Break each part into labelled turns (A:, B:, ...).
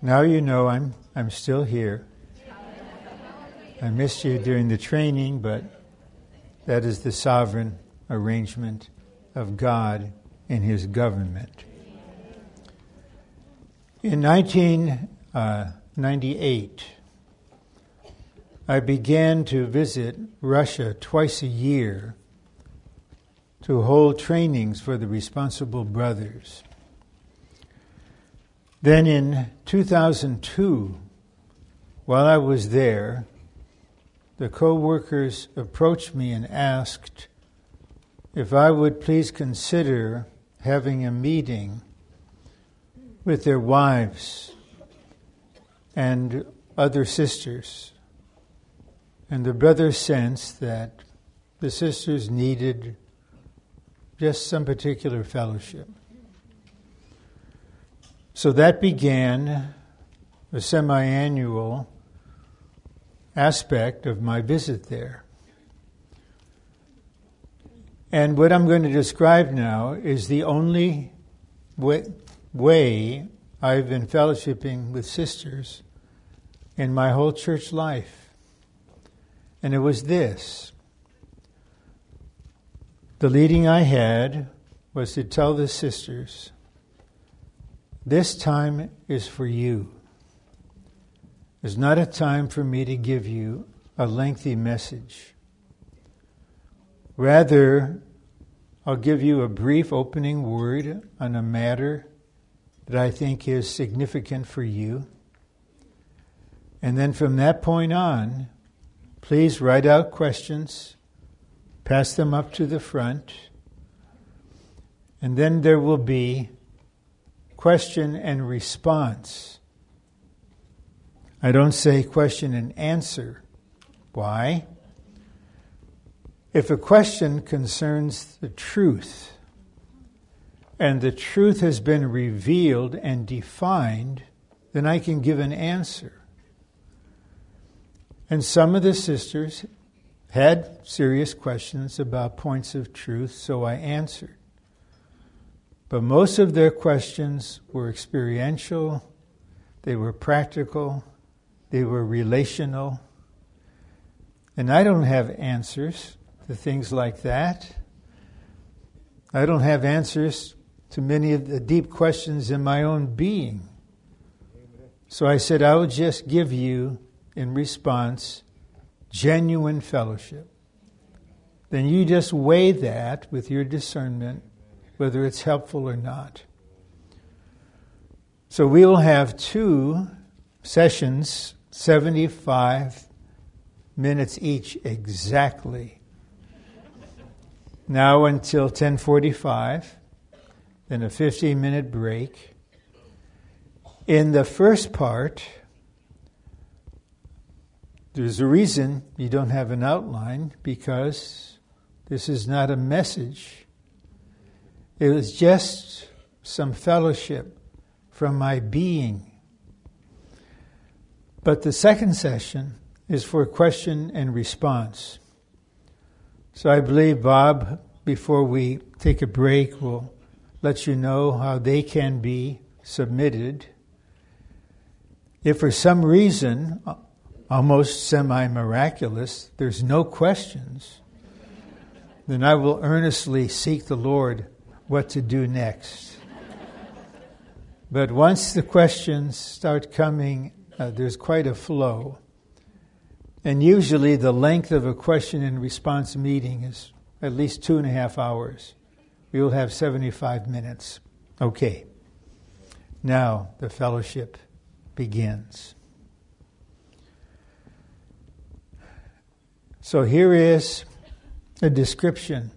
A: Now you know I'm, I'm still here. I missed you during the training, but that is the sovereign arrangement of God in His government. In 1998, uh, I began to visit Russia twice a year to hold trainings for the responsible brothers. Then in 2002, while I was there, the co workers approached me and asked if I would please consider having a meeting with their wives and other sisters. And the brothers sensed that the sisters needed just some particular fellowship. So that began the semi annual aspect of my visit there. And what I'm going to describe now is the only way, way I've been fellowshipping with sisters in my whole church life. And it was this the leading I had was to tell the sisters this time is for you. It's not a time for me to give you a lengthy message. Rather, I'll give you a brief opening word on a matter that I think is significant for you. And then from that point on, please write out questions, pass them up to the front, and then there will be question and response. I don't say question and answer. Why? If a question concerns the truth, and the truth has been revealed and defined, then I can give an answer. And some of the sisters had serious questions about points of truth, so I answered. But most of their questions were experiential, they were practical, they were relational. And I don't have answers to things like that. I don't have answers to many of the deep questions in my own being. So I said, I will just give you, in response, genuine fellowship. Then you just weigh that with your discernment whether it's helpful or not. So we will have two sessions, 75 minutes each exactly. Now until 1045, then a 15 minute break. In the first part, there's a reason you don't have an outline because this is not a message it was just some fellowship from my being. But the second session is for question and response. So I believe Bob, before we take a break, will let you know how they can be submitted. If for some reason, almost semi miraculous, there's no questions, then I will earnestly seek the Lord what to do next. but once the questions start coming, uh, there's quite a flow. And usually the length of a question and response meeting is at least two and a half hours. We will have 75 minutes. Okay. Now the fellowship begins. So here is a description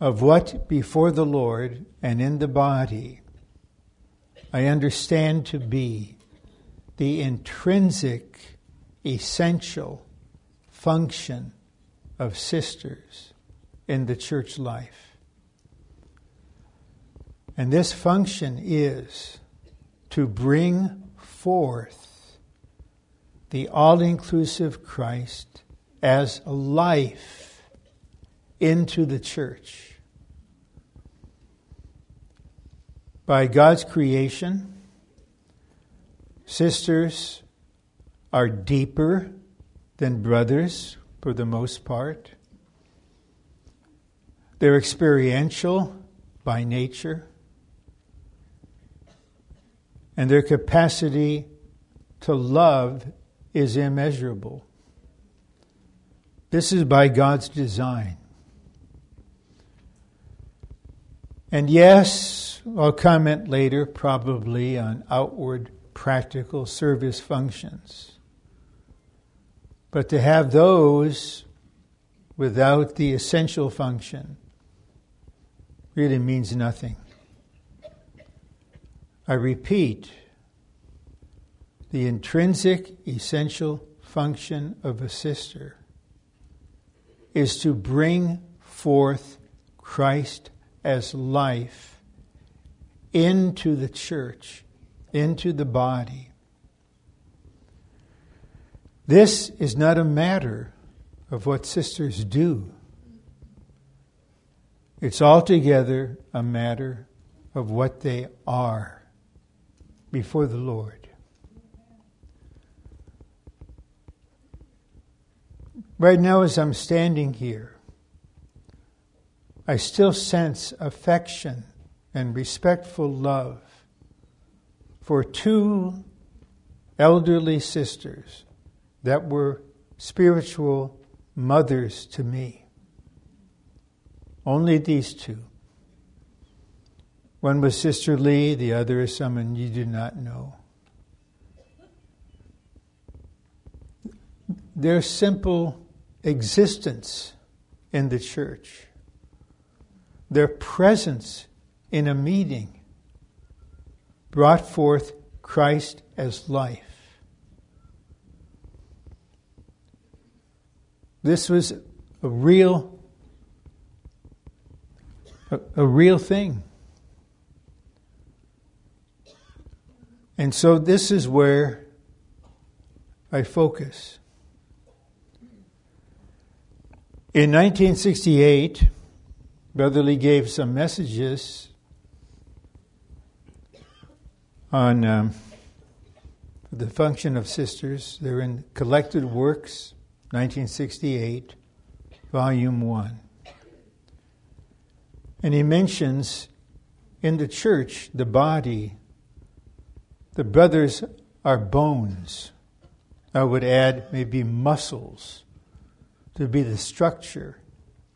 A: of what before the Lord and in the body I understand to be the intrinsic, essential function of sisters in the church life. And this function is to bring forth the all inclusive Christ as a life into the church. by God's creation, Sisters are deeper than brothers for the most part. They're experiential by nature. And their capacity to love is immeasurable. This is by God's design. And yes, I'll comment later probably on outward practical service functions. But to have those without the essential function really means nothing. I repeat, the intrinsic essential function of a sister is to bring forth Christ as life into the church, into the body. This is not a matter of what sisters do. It's altogether a matter of what they are before the Lord. Right now, as I'm standing here, I still sense affection and respectful love for two elderly sisters that were spiritual mothers to me. Only these two. One was Sister Lee, the other is someone you do not know. Their simple existence in the church, their presence in a meeting, brought forth Christ as life. This was a real, a, a real thing. And so this is where I focus. In 1968, Brother Lee gave some messages on um, the function of sisters. They're in Collected Works, 1968, Volume 1. And he mentions in the church, the body, the brothers are bones. I would add maybe muscles to be the structure,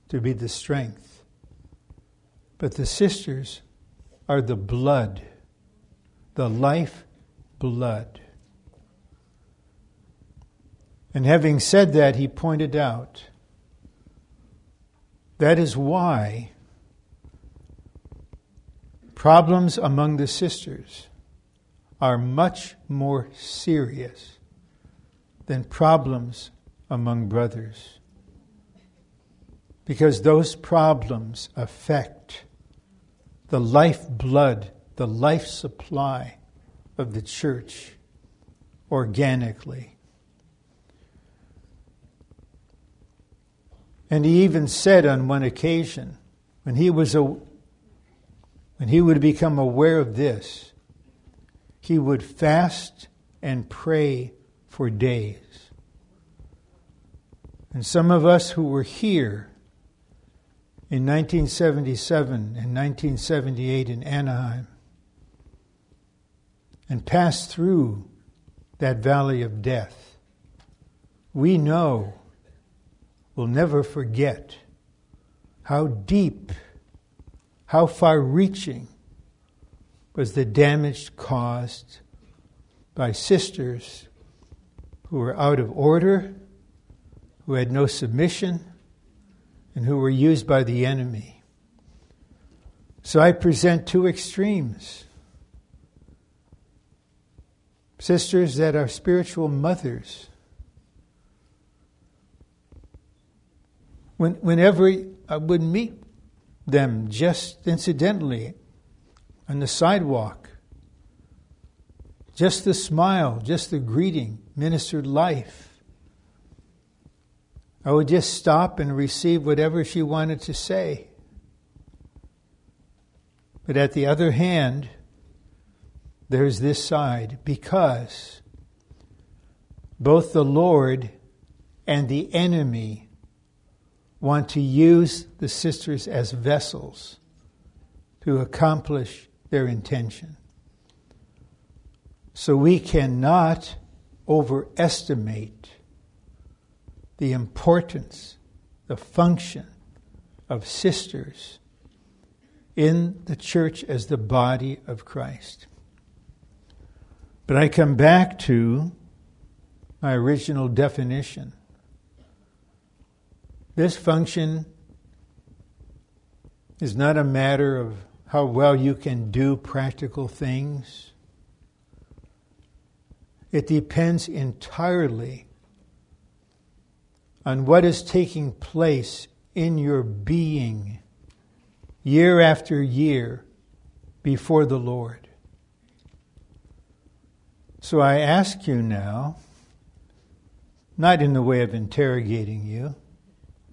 A: to be the strength. But the sisters are the blood, the life blood. And having said that, he pointed out that is why problems among the sisters are much more serious than problems among brothers. Because those problems affect the lifeblood, the life supply of the church organically. And he even said on one occasion, when he was a, when he would become aware of this, he would fast and pray for days. And some of us who were here in 1977 and 1978 in Anaheim and passed through that valley of death, we know will never forget how deep, how far reaching was the damage caused by sisters who were out of order, who had no submission, and who were used by the enemy. So I present two extremes sisters that are spiritual mothers when, whenever I would meet them just incidentally on the sidewalk, just the smile, just the greeting ministered life. I would just stop and receive whatever she wanted to say. But at the other hand, there's this side because both the Lord and the enemy want to use the sisters as vessels to accomplish their intention. So we cannot overestimate the importance, the function of sisters in the church as the body of Christ. But I come back to my original definition. This function is not a matter of how well you can do practical things. It depends entirely on what is taking place in your being year after year before the Lord. So I ask you now, not in the way of interrogating you,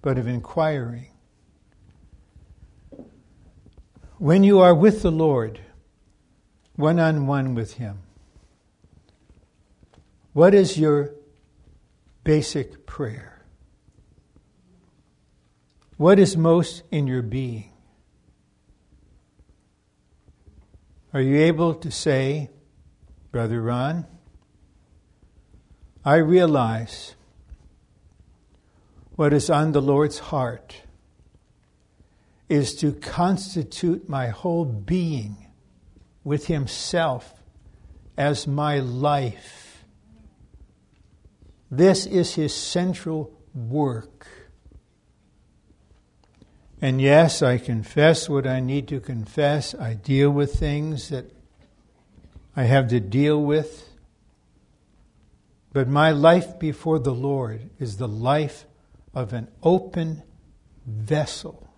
A: but of inquiring. When you are with the Lord, one on one with Him, what is your basic prayer? What is most in your being? Are you able to say, Brother Ron, I realize what is on the Lord's heart is to constitute my whole being with Himself as my life. This is His central work. And yes, I confess what I need to confess. I deal with things that I have to deal with. But my life before the Lord is the life of an open vessel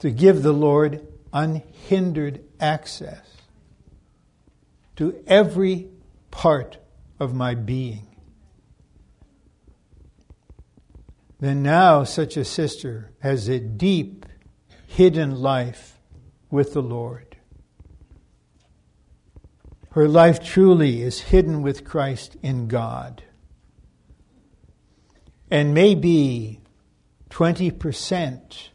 A: to give the Lord unhindered access to every part of my being. Then now such a sister has a deep, hidden life with the Lord. Her life truly is hidden with Christ in God. And maybe 20%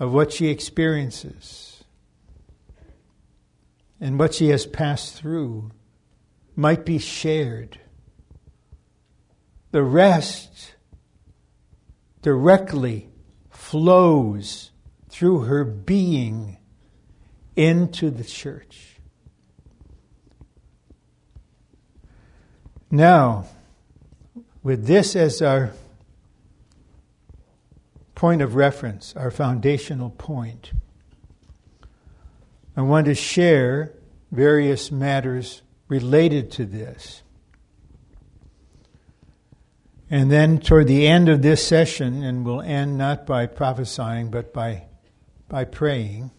A: of what she experiences and what she has passed through might be shared. The rest directly flows through her being into the church. Now, with this as our point of reference, our foundational point, I want to share various matters related to this. And then, toward the end of this session, and we'll end not by prophesying, but by, by praying,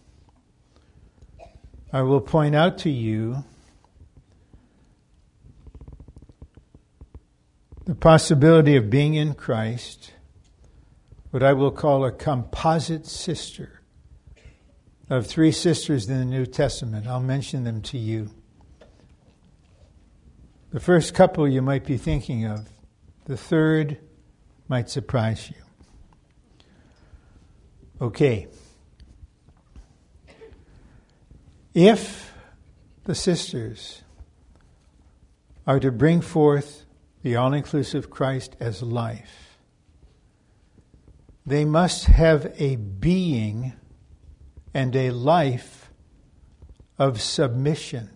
A: I will point out to you the possibility of being in Christ, what I will call a composite sister of three sisters in the New Testament. I'll mention them to you. The first couple you might be thinking of, the third might surprise you. Okay. If the sisters are to bring forth the all inclusive Christ as life, they must have a being and a life of submission.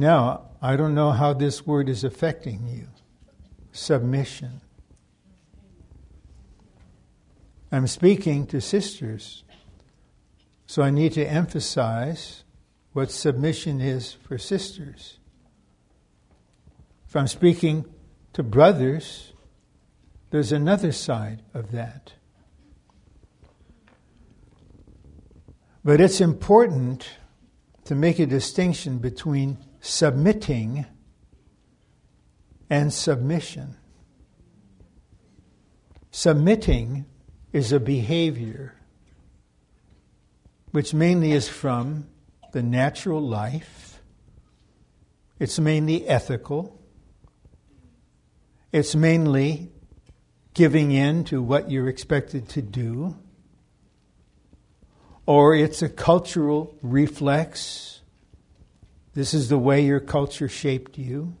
A: Now, I don't know how this word is affecting you. Submission. I'm speaking to sisters, so I need to emphasize what submission is for sisters. If I'm speaking to brothers, there's another side of that. But it's important to make a distinction between submitting and submission. Submitting is a behavior, which mainly is from the natural life, it's mainly ethical, it's mainly giving in to what you're expected to do, or it's a cultural reflex. This is the way your culture shaped you.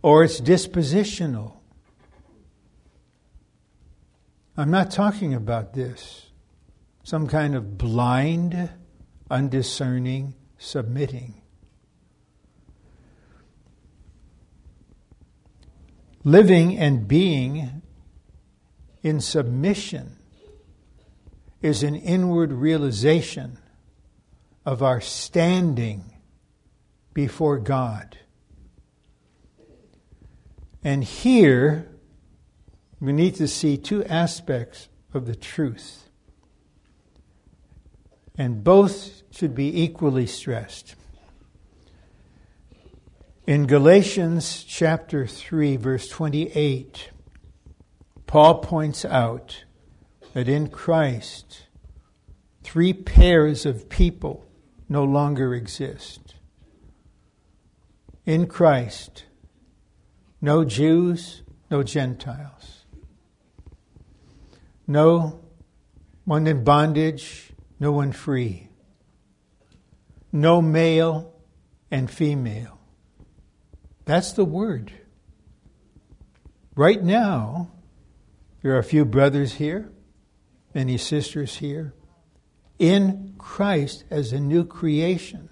A: Or it's dispositional. I'm not talking about this. Some kind of blind, undiscerning submitting. Living and being in submission is an inward realization of our standing before God. And here, we need to see two aspects of the truth. And both should be equally stressed. In Galatians chapter 3, verse 28, Paul points out that in Christ, three pairs of people no longer exist. In Christ, no Jews, no Gentiles. No one in bondage, no one free. No male and female. That's the word. Right now, there are a few brothers here, many sisters here, in Christ as a new creation.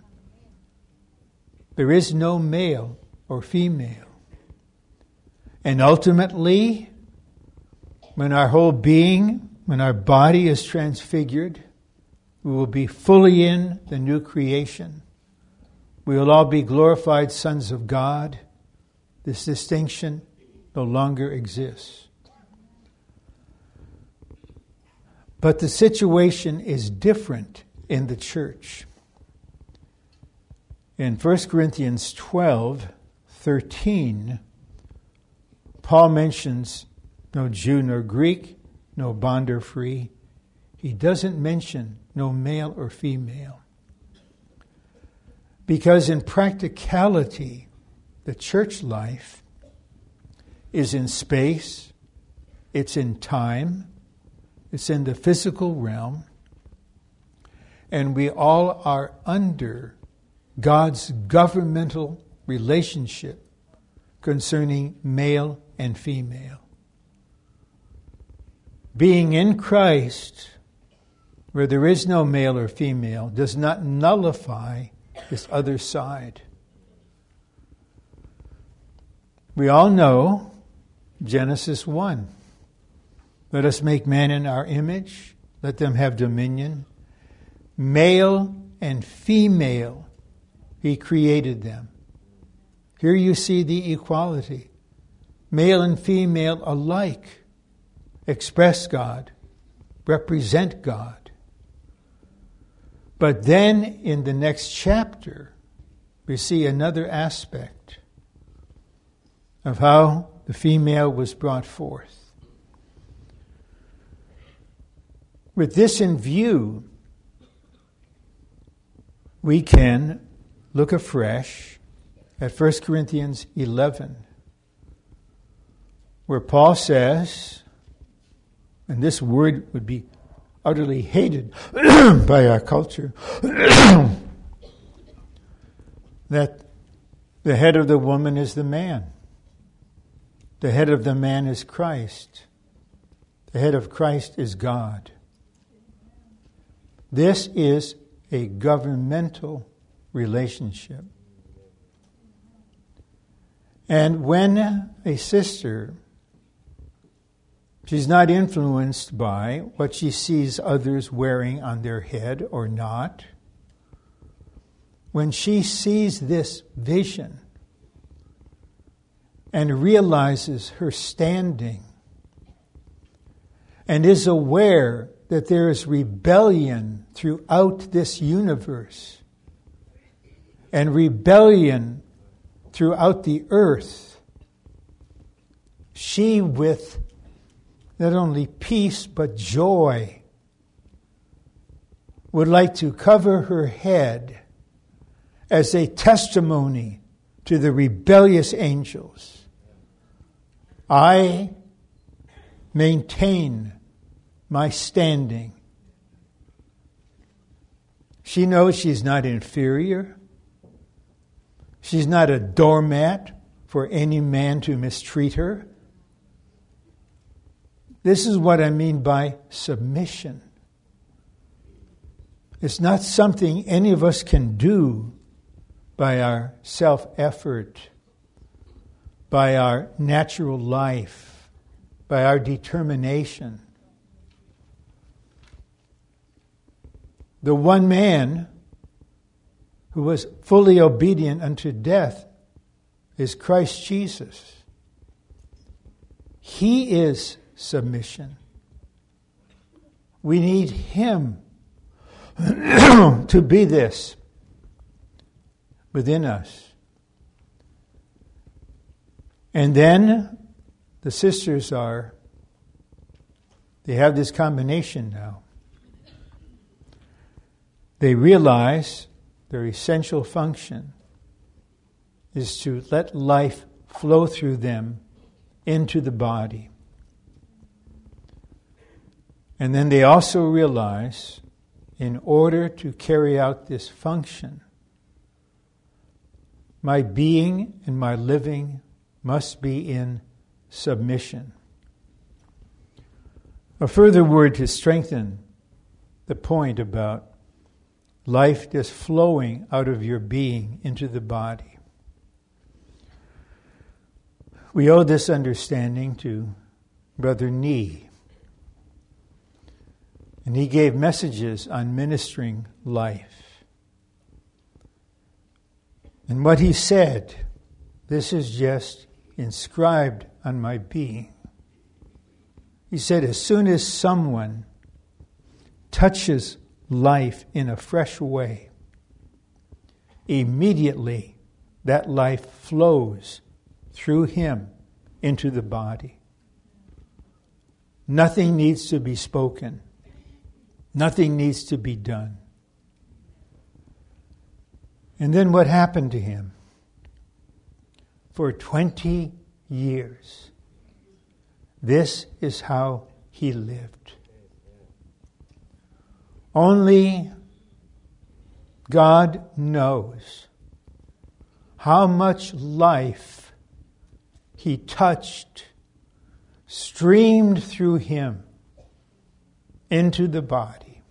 A: There is no male or female. And ultimately, when our whole being, when our body is transfigured, we will be fully in the new creation. We will all be glorified sons of God this distinction no longer exists. But the situation is different in the church. In 1 Corinthians 12 13, Paul mentions no Jew nor Greek, no bond or free. He doesn't mention no male or female. Because in practicality, the church life is in space, it's in time, it's in the physical realm, and we all are under God's governmental relationship concerning male and female. Being in Christ, where there is no male or female, does not nullify this other side. We all know Genesis 1. Let us make man in our image, let them have dominion. Male and female, he created them. Here you see the equality. Male and female alike express God, represent God. But then in the next chapter, we see another aspect of how the female was brought forth. With this in view, we can look afresh at 1 Corinthians 11, where Paul says, and this word would be utterly hated by our culture, that the head of the woman is the man. The head of the man is Christ. The head of Christ is God. This is a governmental relationship. And when a sister, she's not influenced by what she sees others wearing on their head or not, when she sees this vision, and realizes her standing and is aware that there is rebellion throughout this universe and rebellion throughout the earth, she with not only peace but joy would like to cover her head as a testimony to the rebellious angels. I maintain my standing. She knows she's not inferior. She's not a doormat for any man to mistreat her. This is what I mean by submission. It's not something any of us can do by our self effort, by our natural life, by our determination. The one man who was fully obedient unto death is Christ Jesus. He is submission. We need Him to be this within us. And then the sisters are, they have this combination now. They realize their essential function is to let life flow through them into the body. And then they also realize, in order to carry out this function, my being and my living must be in submission. A further word to strengthen the point about life just flowing out of your being into the body. We owe this understanding to Brother Nee. And he gave messages on ministering life. And what he said, this is just inscribed on my being. He said, as soon as someone touches life in a fresh way, immediately that life flows through him into the body. Nothing needs to be spoken, nothing needs to be done. And then what happened to him? For 20 years, this is how he lived. Only God knows how much life he touched streamed through him into the body.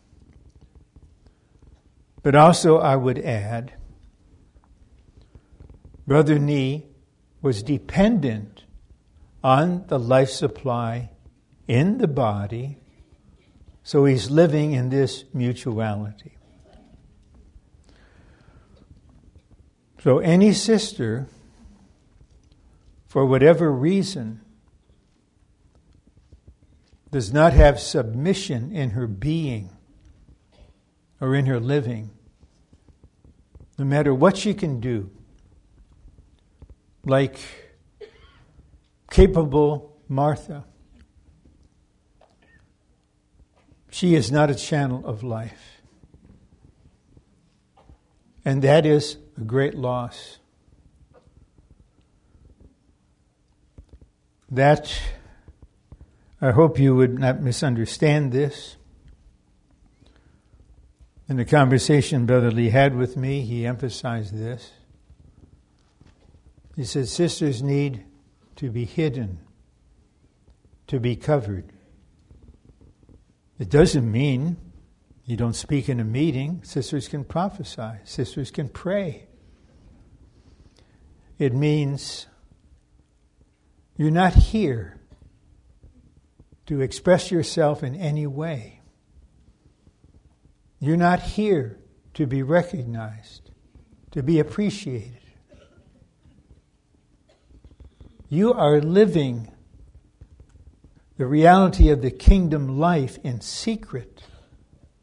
A: But also, I would add, Brother Nee was dependent on the life supply in the body, so he's living in this mutuality. So, any sister for whatever reason, does not have submission in her being or in her living, no matter what she can do, like capable Martha, she is not a channel of life. And that is a great loss. That, I hope you would not misunderstand this. In the conversation Brother Lee had with me, he emphasized this. He said, Sisters need to be hidden, to be covered. It doesn't mean you don't speak in a meeting. Sisters can prophesy, sisters can pray. It means you're not here to express yourself in any way. You're not here to be recognized, to be appreciated. You are living the reality of the kingdom life in secret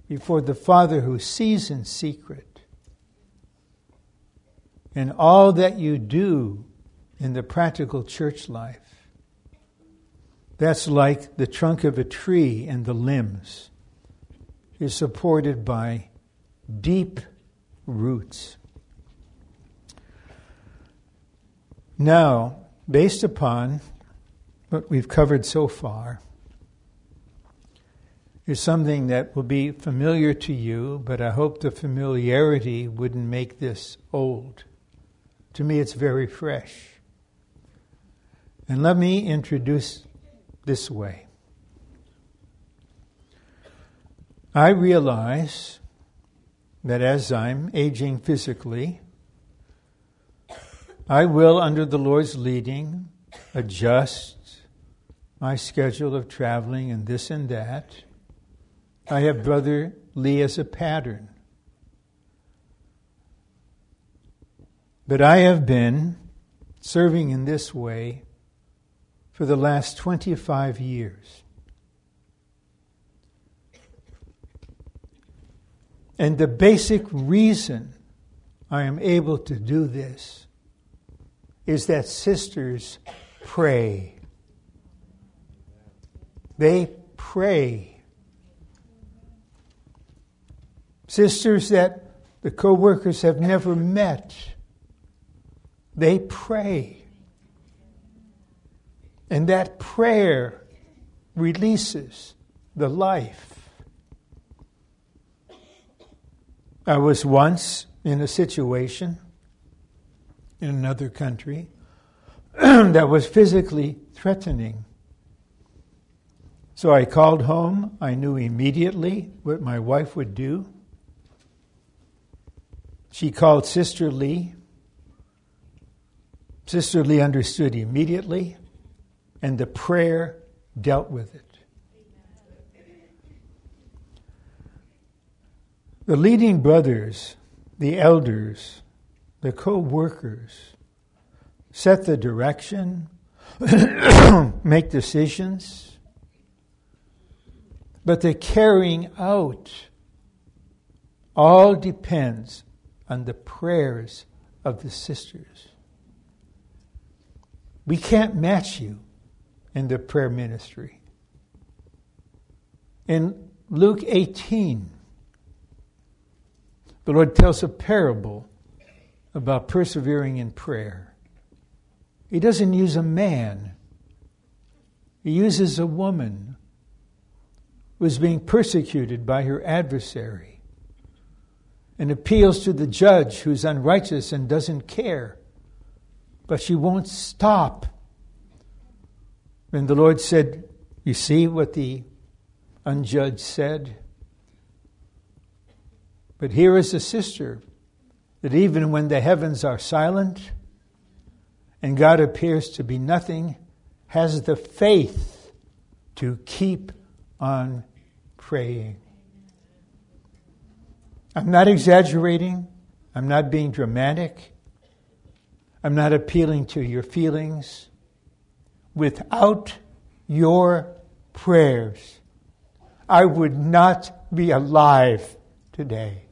A: before the Father who sees in secret. And all that you do in the practical church life that's like the trunk of a tree and the limbs is supported by deep roots. Now, based upon what we've covered so far, is something that will be familiar to you, but I hope the familiarity wouldn't make this old. To me, it's very fresh. And let me introduce this way. I realize that as I'm aging physically, I will, under the Lord's leading, adjust my schedule of traveling and this and that. I have Brother Lee as a pattern. But I have been serving in this way for the last 25 years. And the basic reason I am able to do this is that sisters pray. They pray. Sisters that the co workers have never met, they pray. And that prayer releases the life. I was once in a situation in another country that was physically threatening. So I called home. I knew immediately what my wife would do. She called Sister Lee. Sister Lee understood immediately, and the prayer dealt with it. The leading brothers, the elders, the co workers set the direction, make decisions, but the carrying out all depends on the prayers of the sisters. We can't match you in the prayer ministry. In Luke 18, the Lord tells a parable about persevering in prayer. He doesn't use a man, he uses a woman is being persecuted by her adversary and appeals to the judge who's unrighteous and doesn't care. But she won't stop. And the Lord said, You see what the unjudged said? But here is a sister that even when the heavens are silent and God appears to be nothing, has the faith to keep on praying. I'm not exaggerating. I'm not being dramatic. I'm not appealing to your feelings. Without your prayers, I would not be alive today.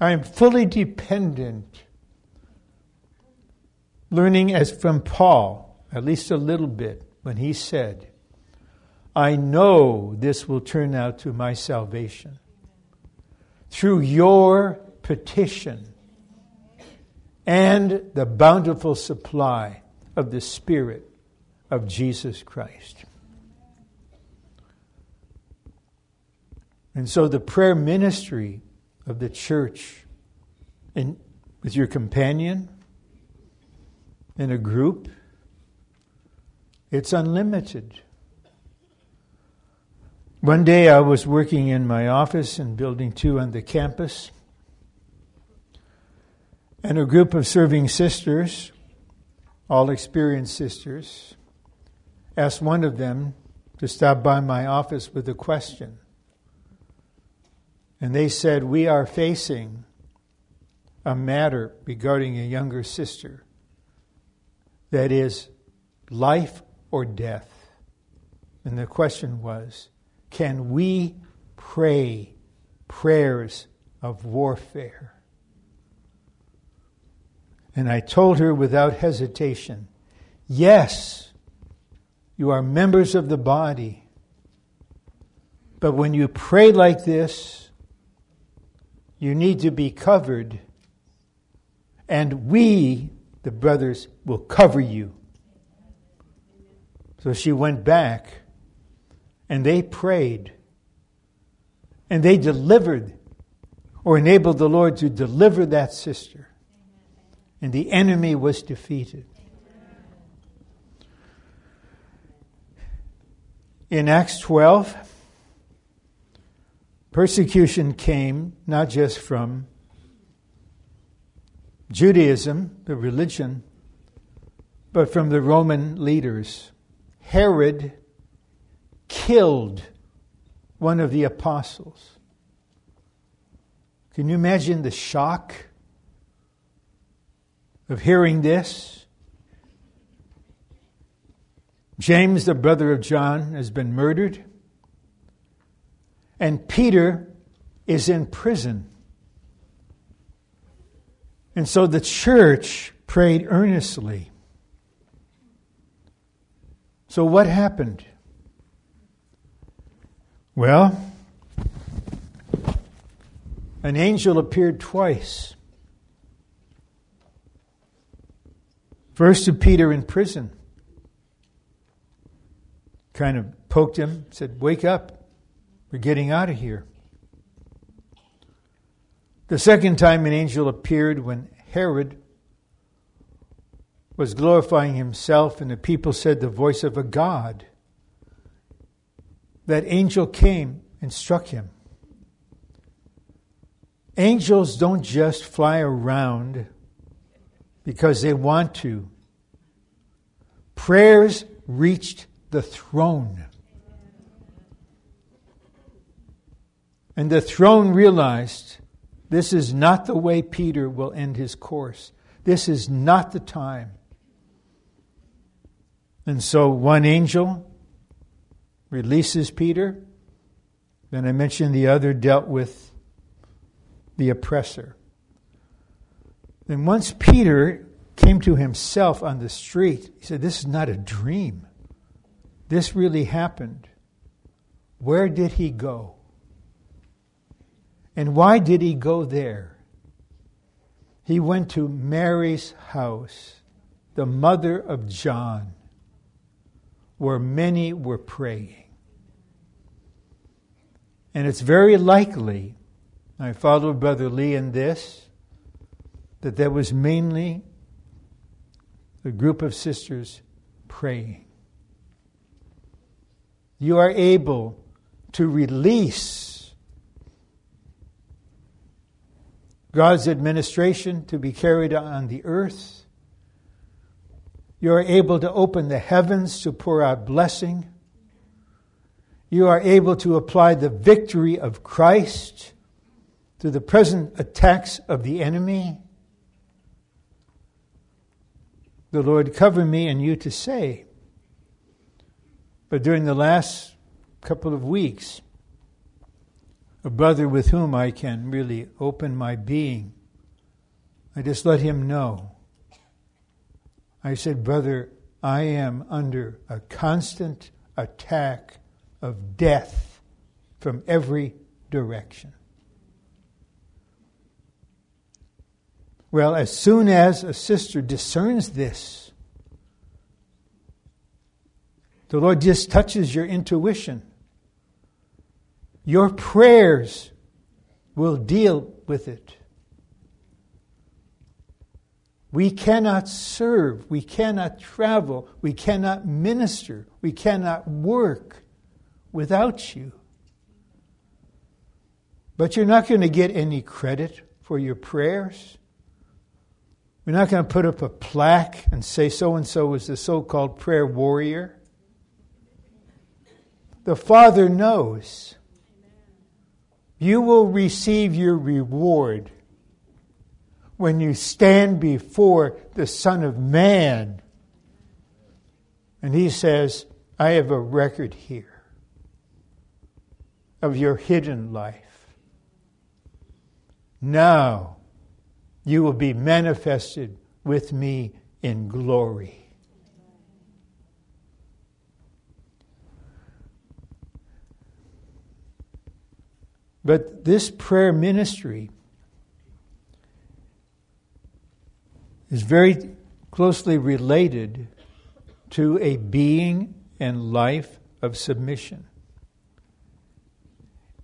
A: I am fully dependent. Learning as from Paul, at least a little bit, when he said, I know this will turn out to my salvation through your petition and the bountiful supply of the Spirit of Jesus Christ. And so the prayer ministry of the church in, with your companion in a group, it's unlimited. One day I was working in my office in Building 2 on the campus, and a group of serving sisters, all experienced sisters, asked one of them to stop by my office with a question. And they said, We are facing a matter regarding a younger sister that is life or death. And the question was, can we pray prayers of warfare? And I told her without hesitation, yes, you are members of the body. But when you pray like this, you need to be covered, and we, the brothers, will cover you. So she went back, and they prayed, and they delivered or enabled the Lord to deliver that sister. And the enemy was defeated. In Acts 12, persecution came not just from Judaism, the religion, but from the Roman leaders. Herod killed one of the apostles. Can you imagine the shock of hearing this? James, the brother of John, has been murdered, and Peter is in prison. And so the church prayed earnestly. So, what happened? Well, an angel appeared twice. First to Peter in prison. Kind of poked him, said, Wake up, we're getting out of here. The second time an angel appeared when Herod was glorifying himself, and the people said, The voice of a God. That angel came and struck him. Angels don't just fly around because they want to. Prayers reached the throne. And the throne realized this is not the way Peter will end his course. This is not the time. And so one angel releases Peter. Then I mentioned the other dealt with the oppressor. Then once Peter came to himself on the street, he said, This is not a dream. This really happened. Where did he go? And why did he go there? He went to Mary's house, the mother of John, where many were praying. And it's very likely I followed Brother Lee in this that there was mainly a group of sisters praying. You are able to release God's administration to be carried on the earth. You are able to open the heavens to pour out blessing. You are able to apply the victory of Christ to the present attacks of the enemy? The Lord cover me and you to say. But during the last couple of weeks, a brother with whom I can really open my being, I just let him know. I said, Brother, I am under a constant attack of death from every direction. Well, as soon as a sister discerns this, the Lord just touches your intuition. Your prayers will deal with it. We cannot serve, we cannot travel, we cannot minister, we cannot work without you. But you're not going to get any credit for your prayers. We're not going to put up a plaque and say so and so was the so called prayer warrior. The Father knows. You will receive your reward when you stand before the Son of Man. And He says, I have a record here of your hidden life. Now, you will be manifested with me in glory. But this prayer ministry is very closely related to a being and life of submission.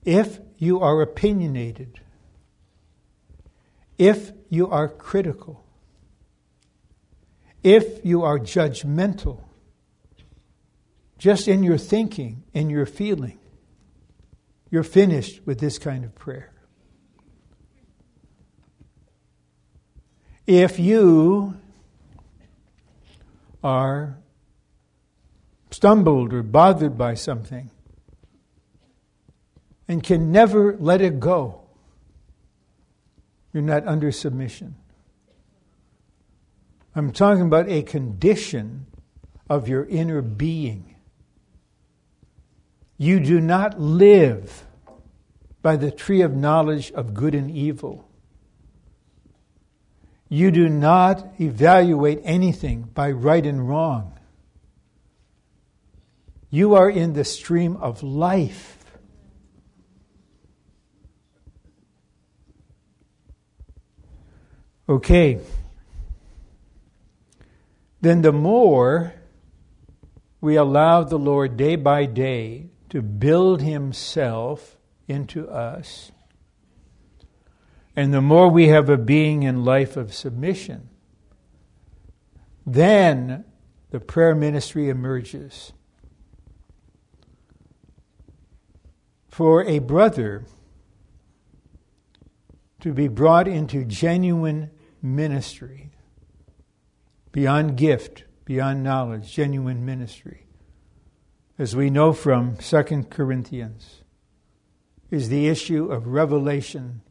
A: If you are opinionated, if you are critical, if you are judgmental, just in your thinking, in your feeling, you're finished with this kind of prayer. If you are stumbled or bothered by something and can never let it go, you're not under submission. I'm talking about a condition of your inner being. You do not live by the tree of knowledge of good and evil. You do not evaluate anything by right and wrong. You are in the stream of life. Okay. Then the more we allow the Lord day by day to build Himself into us, and the more we have a being in life of submission, then the prayer ministry emerges. For a brother to be brought into genuine ministry, beyond gift, beyond knowledge, genuine ministry, as we know from 2 Corinthians, is the issue of revelation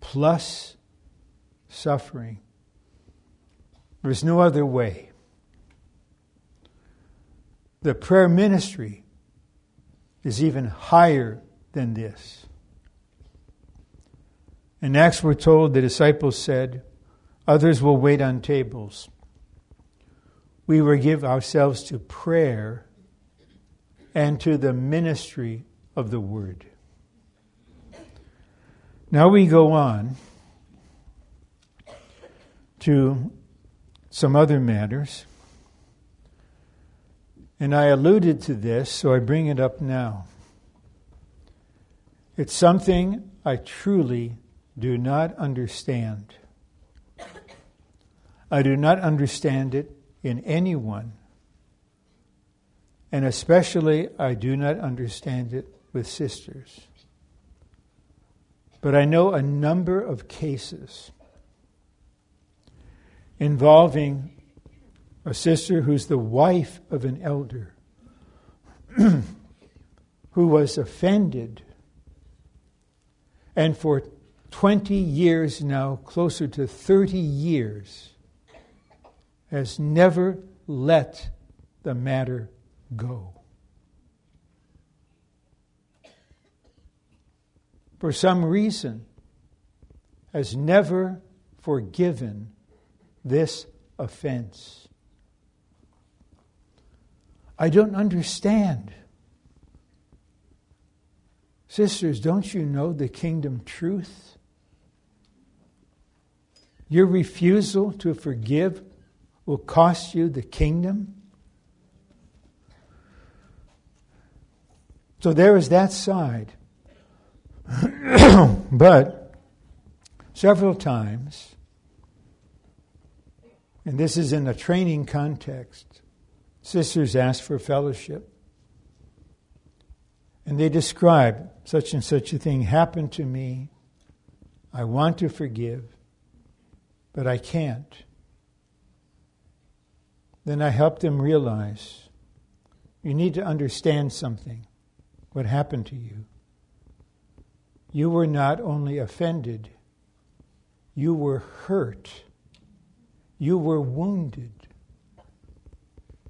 A: plus suffering. There's no other way. The prayer ministry is even higher than this. In Acts, we're told the disciples said, Others will wait on tables. We will give ourselves to prayer and to the ministry of the word. Now we go on to some other matters. And I alluded to this, so I bring it up now. It's something I truly do not understand. I do not understand it in anyone. And especially, I do not understand it with sisters. But I know a number of cases involving a sister who's the wife of an elder who was offended and for 20 years now, closer to 30 years, has never let the matter go. for some reason, has never forgiven this offense. I don't understand. Sisters, don't you know the kingdom truth? Your refusal to forgive will cost you the kingdom. So there is that side. but several times, and this is in a training context, sisters ask for fellowship. And they describe such and such a thing happened to me. I want to forgive, but I can't. Then I help them realize you need to understand something, what happened to you. You were not only offended, you were hurt, you were wounded.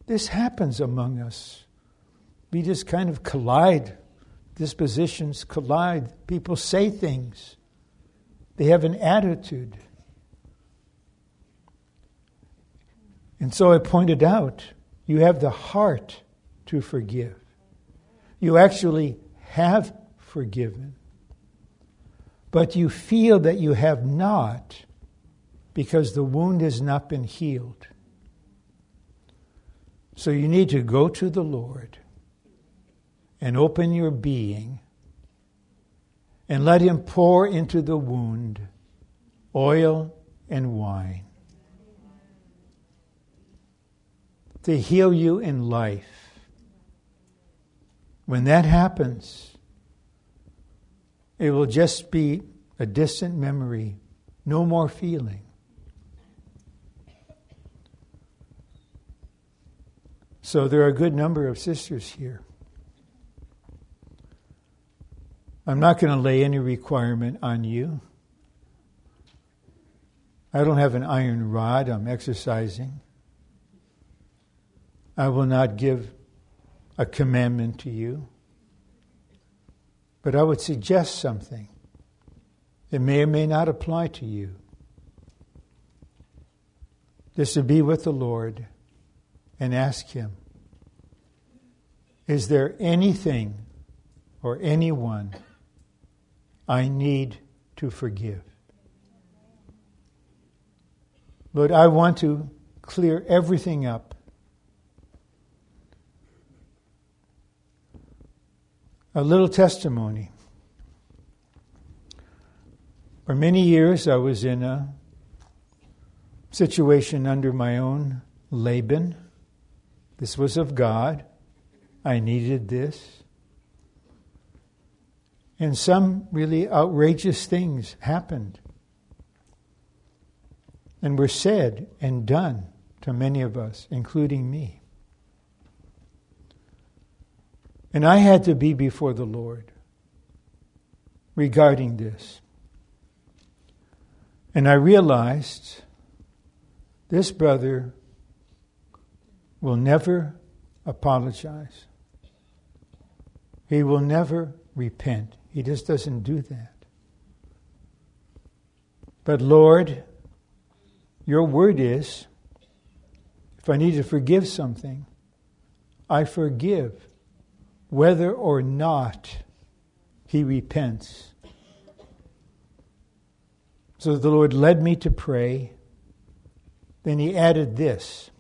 A: This happens among us. We just kind of collide, dispositions collide. People say things, they have an attitude. And so I pointed out you have the heart to forgive. You actually have forgiven. but you feel that you have not because the wound has not been healed. So you need to go to the Lord and open your being and let Him pour into the wound oil and wine to heal you in life. When that happens, it will just be a distant memory, no more feeling. So there are a good number of sisters here. I'm not going to lay any requirement on you. I don't have an iron rod I'm exercising. I will not give a commandment to you. But I would suggest something. It may or may not apply to you. Just to be with the Lord and ask Him Is there anything or anyone I need to forgive? Lord, I want to clear everything up. A little testimony. For many years, I was in a situation under my own Laban. This was of God. I needed this. And some really outrageous things happened and were said and done to many of us, including me. And I had to be before the Lord regarding this. And I realized this brother will never apologize. He will never repent. He just doesn't do that. But Lord, your word is if I need to forgive something, I forgive, whether or not he repents. So the Lord led me to pray. Then he added this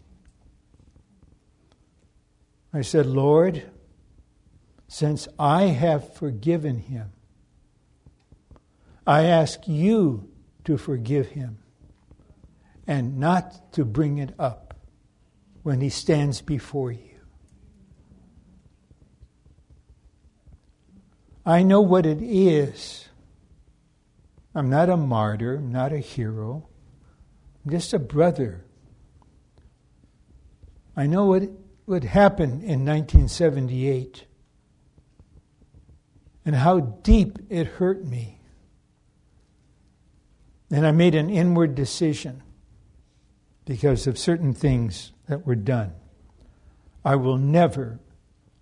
A: I said, Lord, since I have forgiven him, I ask you to forgive him and not to bring it up when he stands before you. I know what it is. I'm not a martyr, I'm not a hero. I'm just a brother. I know what would happen in 1978 and how deep it hurt me. And I made an inward decision because of certain things that were done. I will never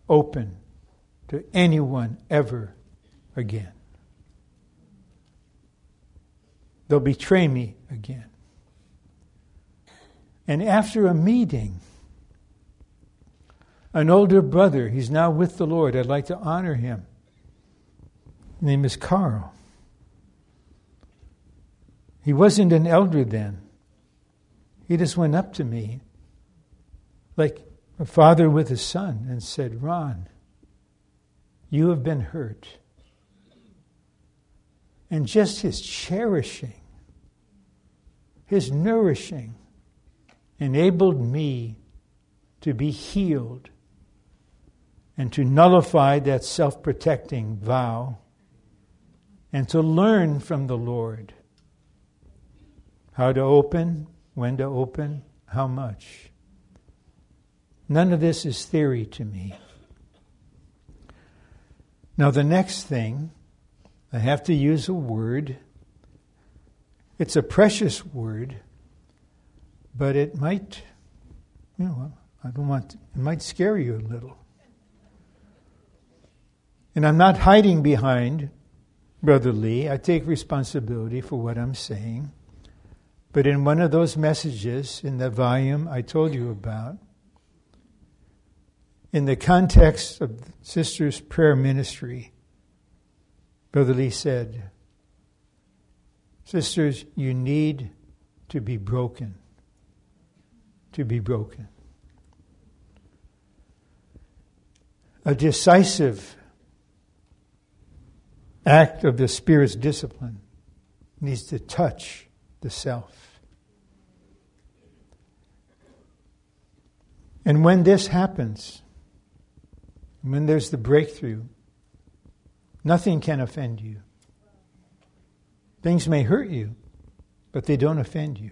A: open to anyone ever again. They'll betray me again. And after a meeting, an older brother, he's now with the Lord, I'd like to honor him. His name is Carl. He wasn't an elder then. He just went up to me like a father with a son and said, Ron, you have been hurt. And just his cherishing, his nourishing, enabled me to be healed and to nullify that self protecting vow and to learn from the Lord how to open when to open, how much. None of this is theory to me. Now, the next thing, I have to use a word. It's a precious word, but it might, you know, I don't want, it might scare you a little. And I'm not hiding behind Brother Lee. I take responsibility for what I'm saying. But in one of those messages in the volume I told you about, in the context of Sister's prayer ministry, Brother Lee said, Sisters, you need to be broken. To be broken. A decisive act of the Spirit's discipline needs to touch the self. And when this happens, when there's the breakthrough, nothing can offend you. Things may hurt you, but they don't offend you.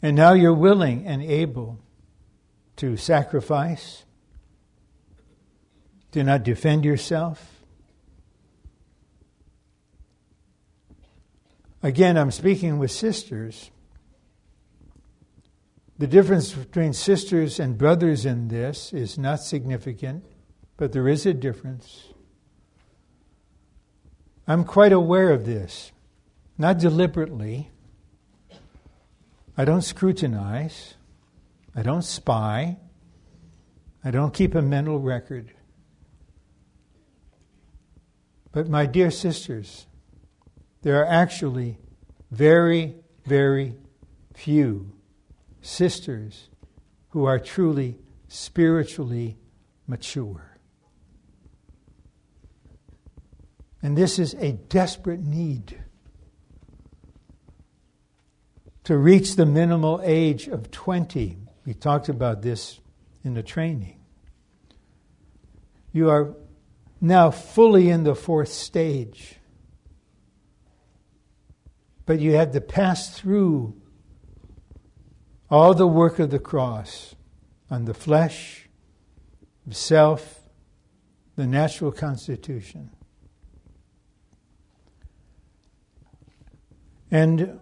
A: And now you're willing and able to sacrifice, to not defend yourself. Again, I'm speaking with sisters. The difference between sisters and brothers in this is not significant, but there is a difference. I'm quite aware of this, not deliberately. I don't scrutinize. I don't spy. I don't keep a mental record. But, my dear sisters, there are actually very, very few sisters who are truly spiritually mature. And this is a desperate need to reach the minimal age of 20. We talked about this in the training. You are now fully in the fourth stage. But you have to pass through all the work of the cross on the flesh, the self, the natural constitution. And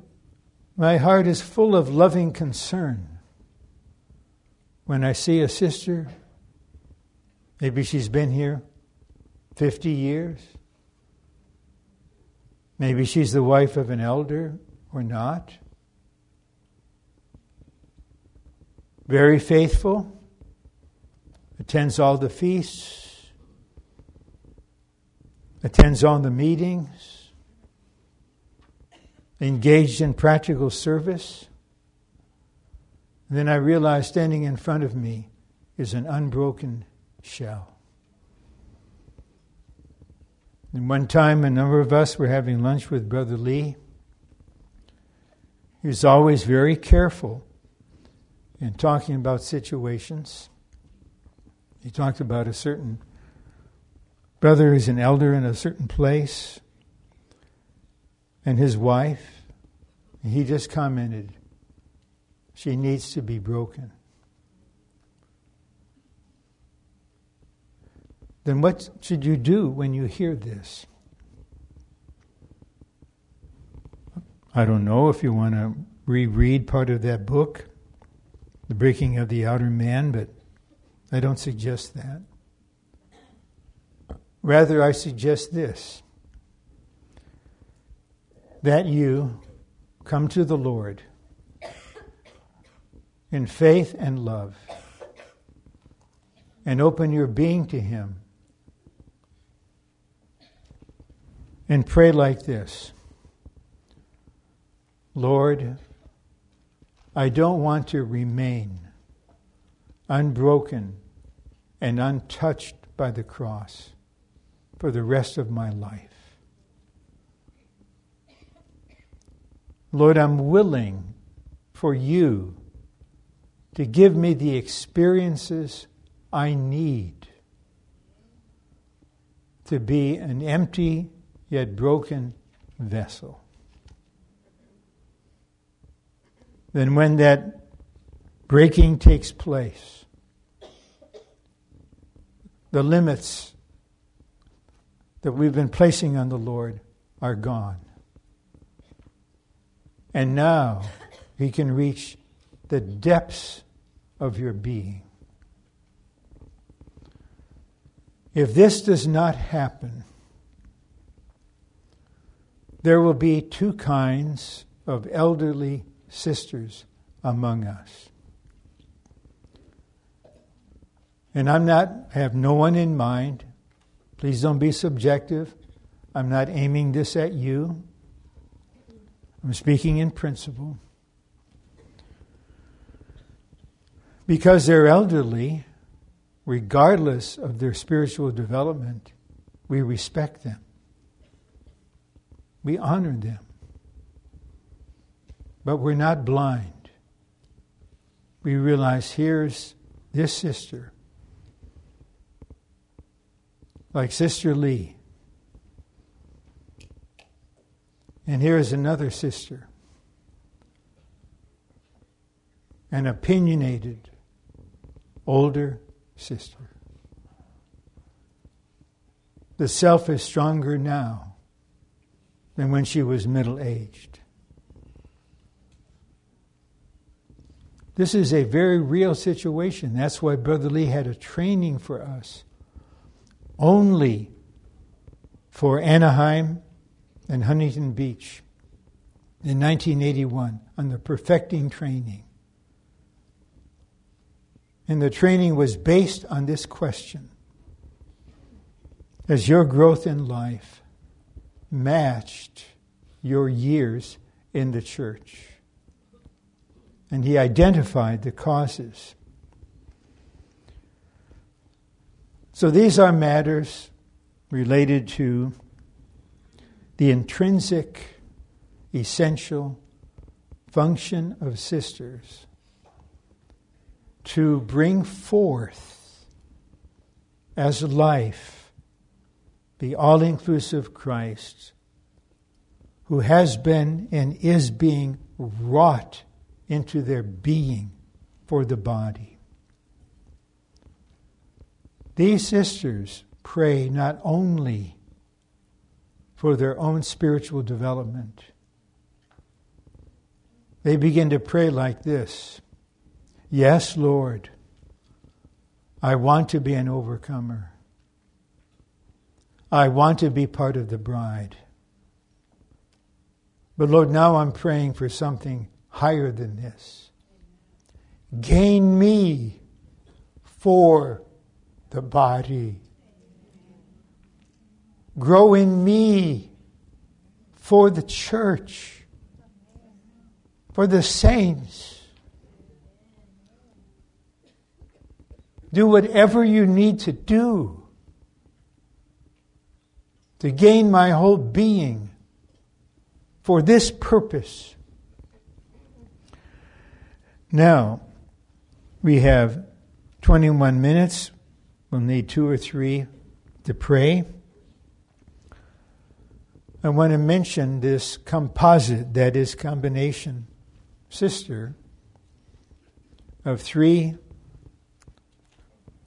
A: my heart is full of loving concern when I see a sister, maybe she's been here 50 years, maybe she's the wife of an elder or not. Very faithful, attends all the feasts, attends all the meetings engaged in practical service. And then I realized standing in front of me is an unbroken shell. And one time, a number of us were having lunch with Brother Lee. He was always very careful in talking about situations. He talked about a certain brother who's an elder in a certain place and his wife. He just commented, she needs to be broken. Then what should you do when you hear this? I don't know if you want to reread part of that book, The Breaking of the Outer Man, but I don't suggest that. Rather, I suggest this that you come to the Lord in faith and love and open your being to Him and pray like this Lord, I don't want to remain unbroken and untouched by the cross for the rest of my life. Lord, I'm willing for you to give me the experiences I need to be an empty yet broken vessel. Then, when that breaking takes place, the limits that we've been placing on the Lord are gone. And now He can reach the depths of your being. If this does not happen, there will be two kinds of elderly sisters among us. And I'm not, I have no one in mind. Please don't be subjective. I'm not aiming this at you. I'm speaking in principle. Because they're elderly, regardless of their spiritual development, we respect them. We honor them. But we're not blind. We realize here's this sister, like Sister Lee. And here is another sister, an opinionated, older sister. The self is stronger now than when she was middle aged. This is a very real situation. That's why Brother Lee had a training for us only for Anaheim and Huntington Beach in 1981 on the perfecting training. And the training was based on this question Has your growth in life matched your years in the church? And he identified the causes. So these are matters related to the intrinsic, essential function of sisters to bring forth as life the all inclusive Christ who has been and is being wrought into their being for the body. These sisters pray not only for their own spiritual development, they begin to pray like this Yes, Lord, I want to be an overcomer. I want to be part of the bride. But Lord, now I'm praying for something higher than this. Gain me for the body. Grow in me for the church, for the saints. Do whatever you need to do to gain my whole being for this purpose. Now, we have 21 minutes. We'll need two or three to pray. I want to mention this composite, that is, combination sister of three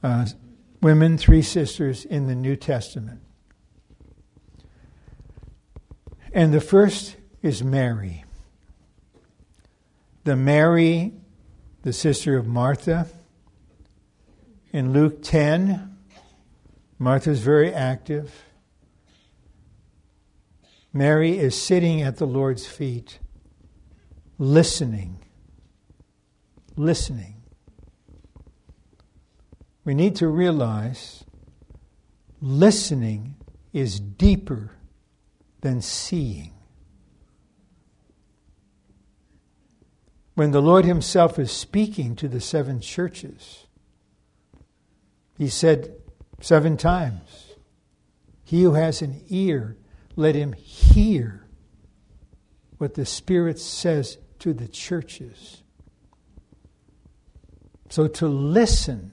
A: uh, women, three sisters in the New Testament. And the first is Mary. The Mary the sister of Martha. In Luke 10, Martha's very active. Mary is sitting at the Lord's feet, listening. Listening. We need to realize listening is deeper than seeing. When the Lord Himself is speaking to the seven churches, He said seven times, He who has an ear, let him hear what the Spirit says to the churches. So to listen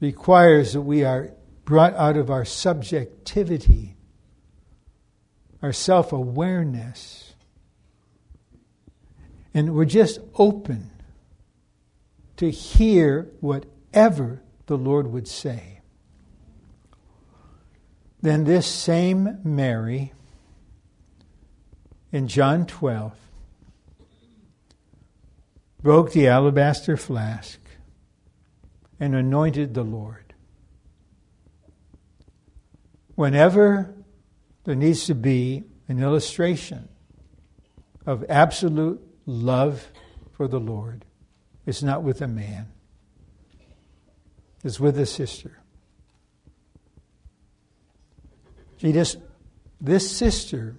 A: requires that we are brought out of our subjectivity, our self awareness and we're just open to hear whatever the Lord would say. Then this same Mary in John 12 broke the alabaster flask and anointed the Lord. Whenever there needs to be an illustration of absolute love for the Lord is not with a man, it's with a sister. She just, this sister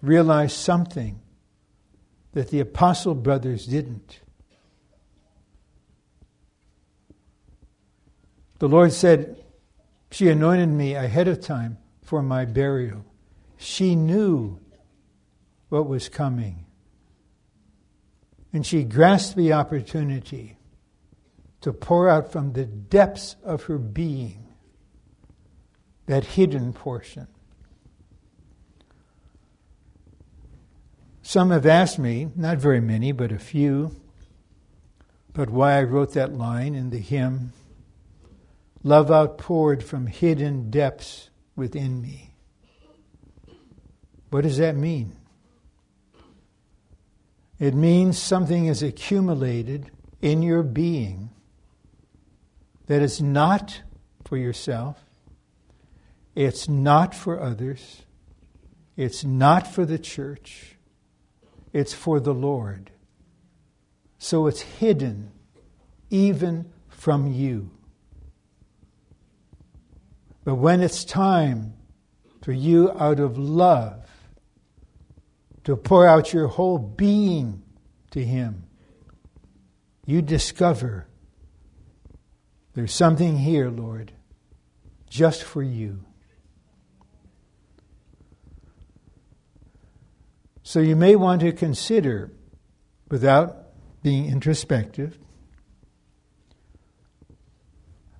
A: realized something that the apostle brothers didn't. The Lord said, She anointed me ahead of time for my burial. She knew what was coming. And she grasped the opportunity to pour out from the depths of her being that hidden portion. Some have asked me, not very many, but a few, but why I wrote that line in the hymn Love outpoured from hidden depths within me. What does that mean? It means something is accumulated in your being that is not for yourself, it's not for others, it's not for the church, it's for the Lord. So it's hidden even from you. But when it's time for you out of love to pour out your whole being to Him, you discover there's something here, Lord, just for you. So you may want to consider, without being introspective,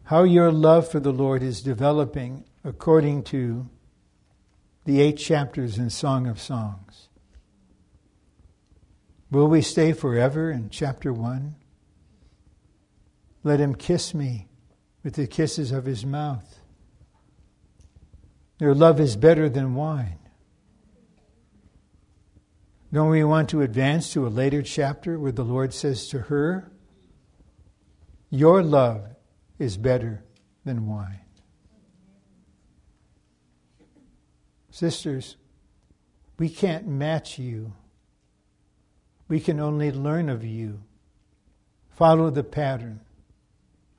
A: how your love for the Lord is developing according to the eight chapters in Song of Songs. Will we stay forever in chapter 1? Let him kiss me with the kisses of his mouth. Their love is better than wine. Don't we want to advance to a later chapter where the Lord says to her, Your love is better than wine? Sisters, we can't match you. We can only learn of you. Follow the pattern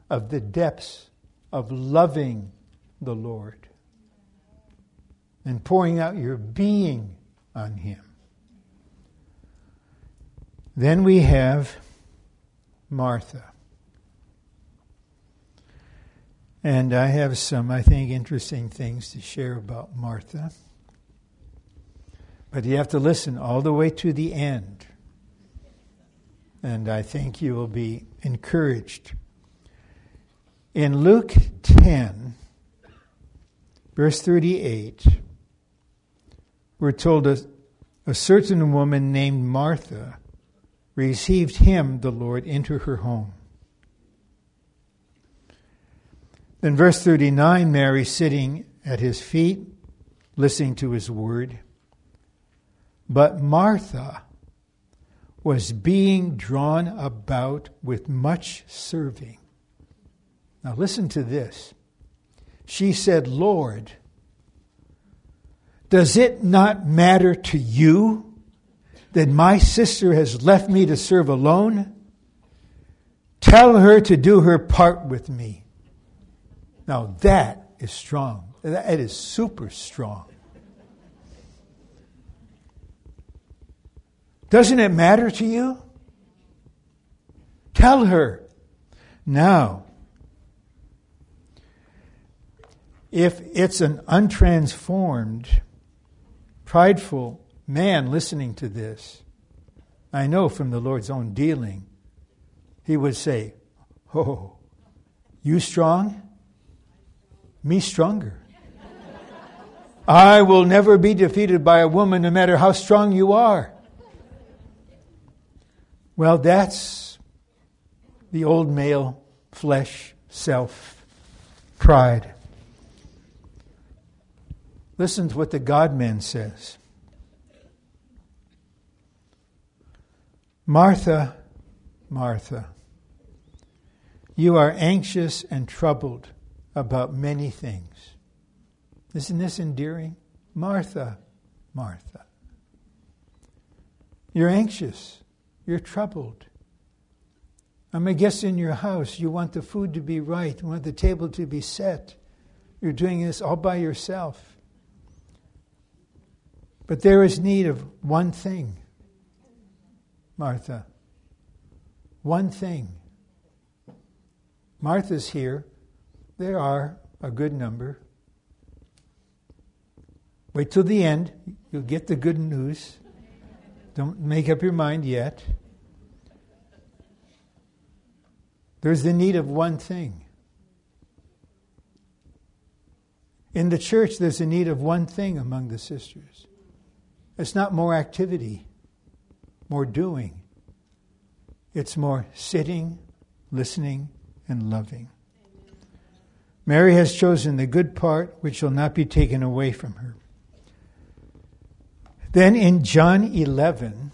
A: of the depths of loving the Lord and pouring out your being on Him. Then we have Martha. And I have some, I think, interesting things to share about Martha. But you have to listen all the way to the end. And I think you will be encouraged in Luke 10, verse 38, we're told a, a certain woman named Martha received him, the Lord, into her home. Then, verse 39, Mary sitting at his feet, listening to his word. But Martha was being drawn about with much serving. Now, listen to this. She said, Lord, does it not matter to you that my sister has left me to serve alone? Tell her to do her part with me. Now, that is strong. That is super strong. Doesn't it matter to you? Tell her. Now, if it's an untransformed, prideful man listening to this, I know from the Lord's own dealing, he would say, Oh, you strong? Me stronger. I will never be defeated by a woman no matter how strong you are. Well, that's the old male flesh self pride. Listen to what the God man says. Martha, Martha, you are anxious and troubled about many things. Isn't this endearing? Martha, Martha. You're anxious. You're troubled. I'm a guest in your house. You want the food to be right. You want the table to be set. You're doing this all by yourself. But there is need of one thing, Martha. One thing. Martha's here. There are a good number. Wait till the end. You'll get the good news. Don't make up your mind yet. There's the need of one thing. In the church, there's a need of one thing among the sisters. It's not more activity, more doing. It's more sitting, listening, and loving. Mary has chosen the good part which shall not be taken away from her. Then in John 11,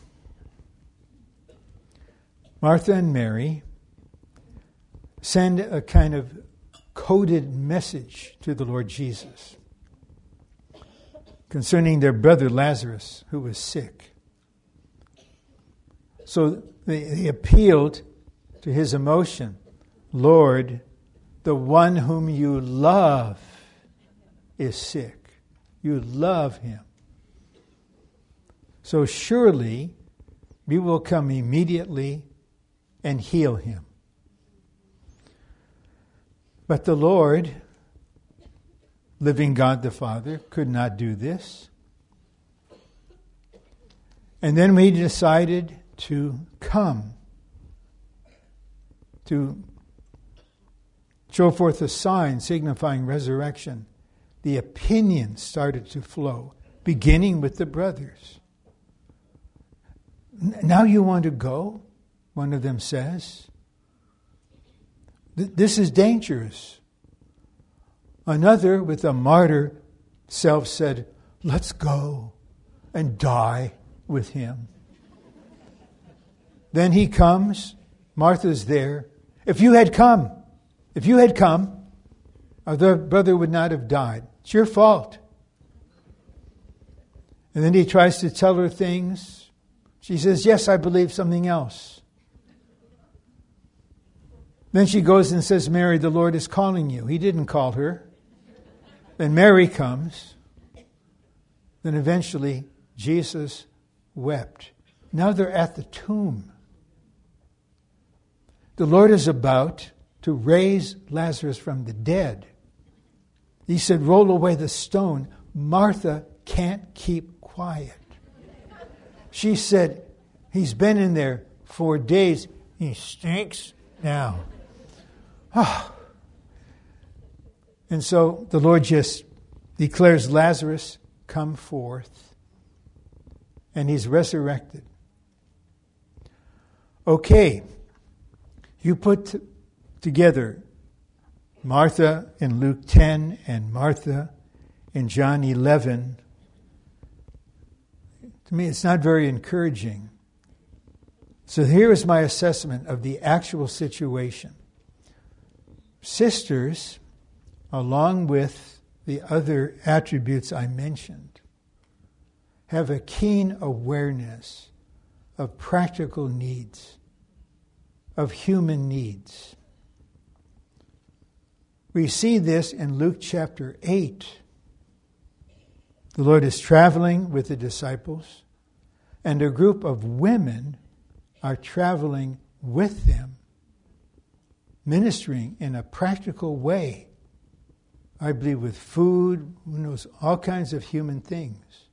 A: Martha and Mary send a kind of coded message to the Lord Jesus concerning their brother Lazarus, who was sick. So they, they appealed to his emotion Lord, the one whom you love is sick. You love him. So surely we will come immediately and heal him. But the Lord, living God the Father, could not do this. And then we decided to come to show forth a sign signifying resurrection. The opinions started to flow, beginning with the brothers. Now you want to go? One of them says. This is dangerous. Another, with a martyr self, said, Let's go and die with him. Then he comes. Martha's there. If you had come, if you had come, our brother would not have died. It's your fault. And then he tries to tell her things she says, Yes, I believe something else. Then she goes and says, Mary, the Lord is calling you. He didn't call her. Then Mary comes. Then eventually, Jesus wept. Now they're at the tomb. The Lord is about to raise Lazarus from the dead. He said, Roll away the stone. Martha can't keep quiet. She said, He's been in there for days. He stinks now. Oh. And so the Lord just declares Lazarus, come forth. And he's resurrected. Okay, you put t- together Martha in Luke 10 and Martha in John 11 to me, it's not very encouraging. So here is my assessment of the actual situation. Sisters, along with the other attributes I mentioned, have a keen awareness of practical needs, of human needs. We see this in Luke chapter 8 the Lord is traveling with the disciples, and a group of women are traveling with them, ministering in a practical way. I believe with food, who knows, all kinds of human things.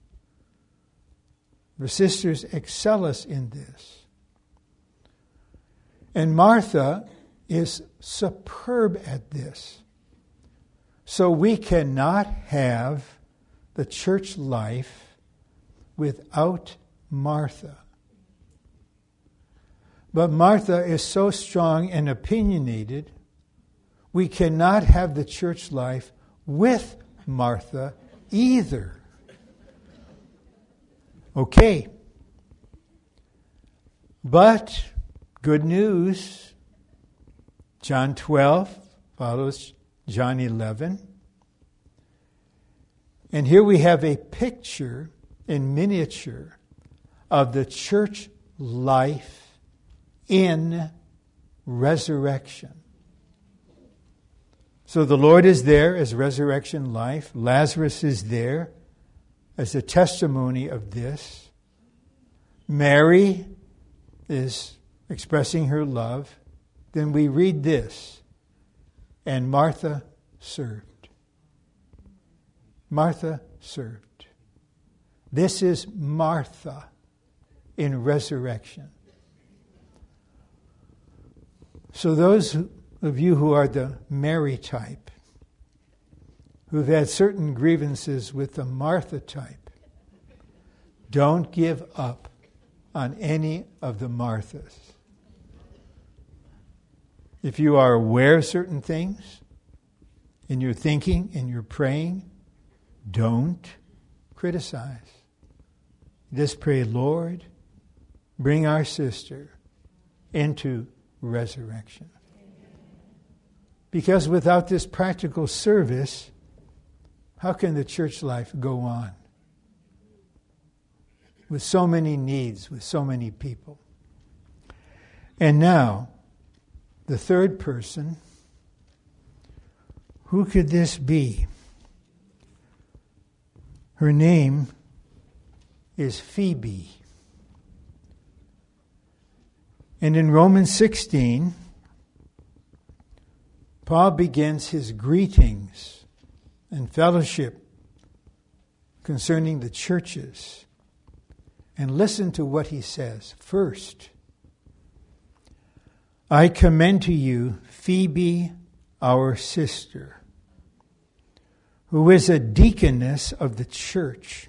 A: The sisters excel us in this. And Martha is superb at this. So we cannot have the church life without Martha. But Martha is so strong and opinionated, we cannot have the church life with Martha either. Okay. But good news John 12 follows John 11. And here we have a picture in miniature of the church life in resurrection. So the Lord is there as resurrection life. Lazarus is there as a testimony of this. Mary is expressing her love. Then we read this, and Martha served. Martha served. This is Martha in resurrection. So, those of you who are the Mary type, who've had certain grievances with the Martha type, don't give up on any of the Marthas. If you are aware of certain things in your thinking, in your praying, don't criticize. Just pray, Lord, bring our sister into resurrection. Because without this practical service, how can the church life go on? With so many needs, with so many people. And now, the third person, who could this be? Her name is Phoebe. And in Romans 16, Paul begins his greetings and fellowship concerning the churches. And listen to what he says. First, I commend to you Phoebe, our sister, who is a deaconess of the church,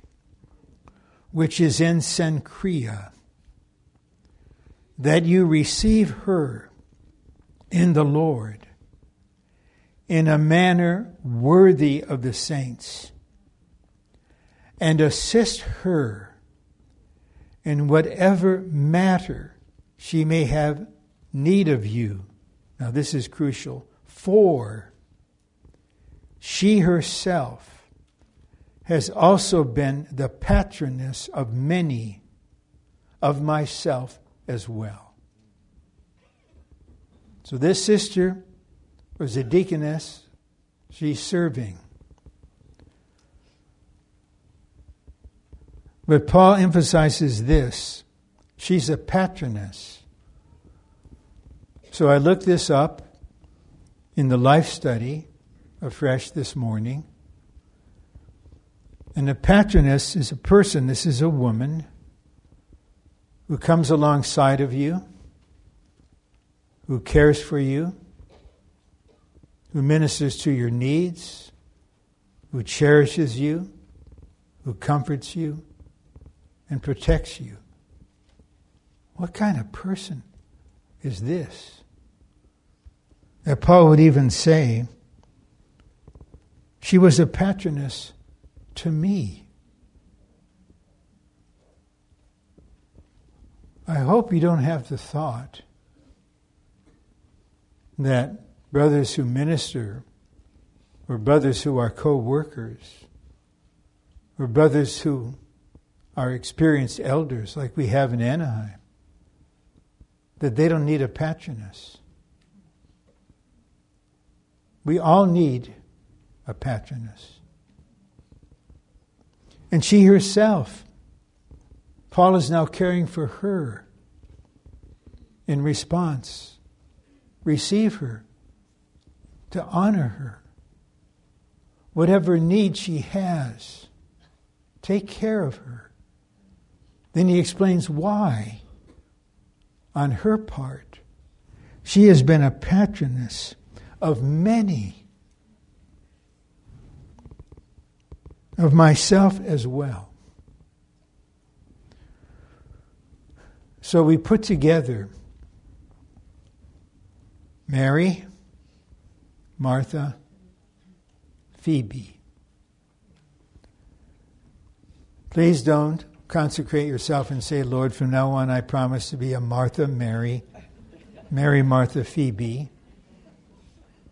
A: which is in Cenchrea that you receive her in the Lord in a manner worthy of the saints and assist her in whatever matter she may have need of you. Now, this is crucial. For she herself has also been the patroness of many, of myself as well. So this sister was a deaconess. She's serving. But Paul emphasizes this she's a patroness. So I looked this up in the life study afresh this morning. And a patroness is a person, this is a woman who comes alongside of you, who cares for you, who ministers to your needs, who cherishes you, who comforts you, and protects you. What kind of person is this? That Paul would even say, she was a patroness to me. I hope you don't have the thought that brothers who minister, or brothers who are co workers, or brothers who are experienced elders like we have in Anaheim, that they don't need a patroness. We all need a patroness. And she herself Paul is now caring for her in response. Receive her, to honor her. Whatever need she has, take care of her. Then he explains why, on her part, she has been a patroness of many, of myself as well. So we put together Mary, Martha, Phoebe. Please don't consecrate yourself and say, Lord, from now on I promise to be a Martha, Mary, Mary, Martha, Phoebe.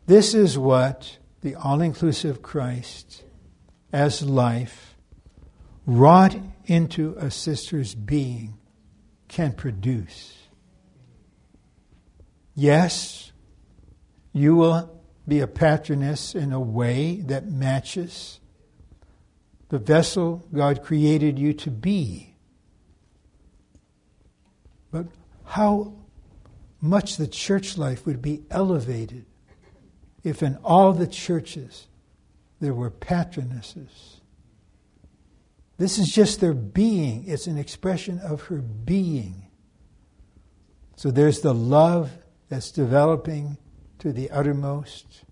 A: This is what the all inclusive Christ as life wrought into a sister's being can produce. Yes, you will be a patroness in a way that matches the vessel God created you to be. But how much the church life would be elevated if in all the churches there were patronesses. This is just their being, it's an expression of her being. So there's the love that's developing to the uttermost.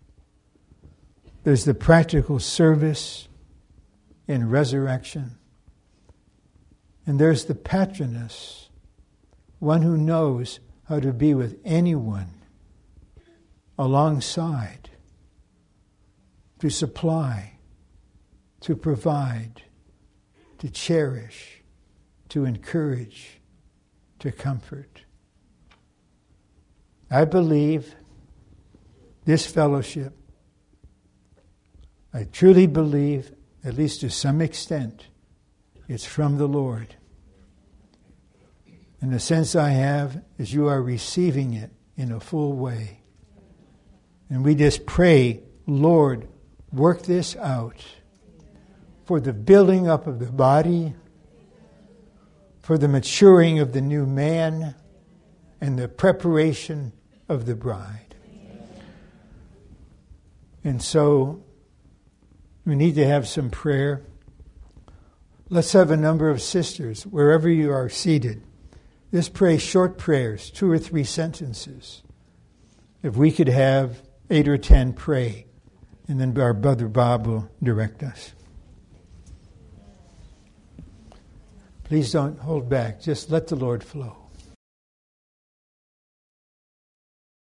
A: There's the practical service in resurrection. And there's the patroness, one who knows how to be with anyone alongside, to supply, to provide, to cherish, to encourage, to comfort. I believe this fellowship, I truly believe, at least to some extent, it's from the Lord. And the sense I have is you are receiving it in a full way. And we just pray, Lord, work this out for the building up of the body, for the maturing of the new man, and the preparation of the bride. And so we need to have some prayer. Let's have a number of sisters, wherever you are seated. Just pray short prayers, two or three sentences. If we could have eight or ten pray, and then our brother Bob will direct us. Please don't hold back. Just let the Lord flow.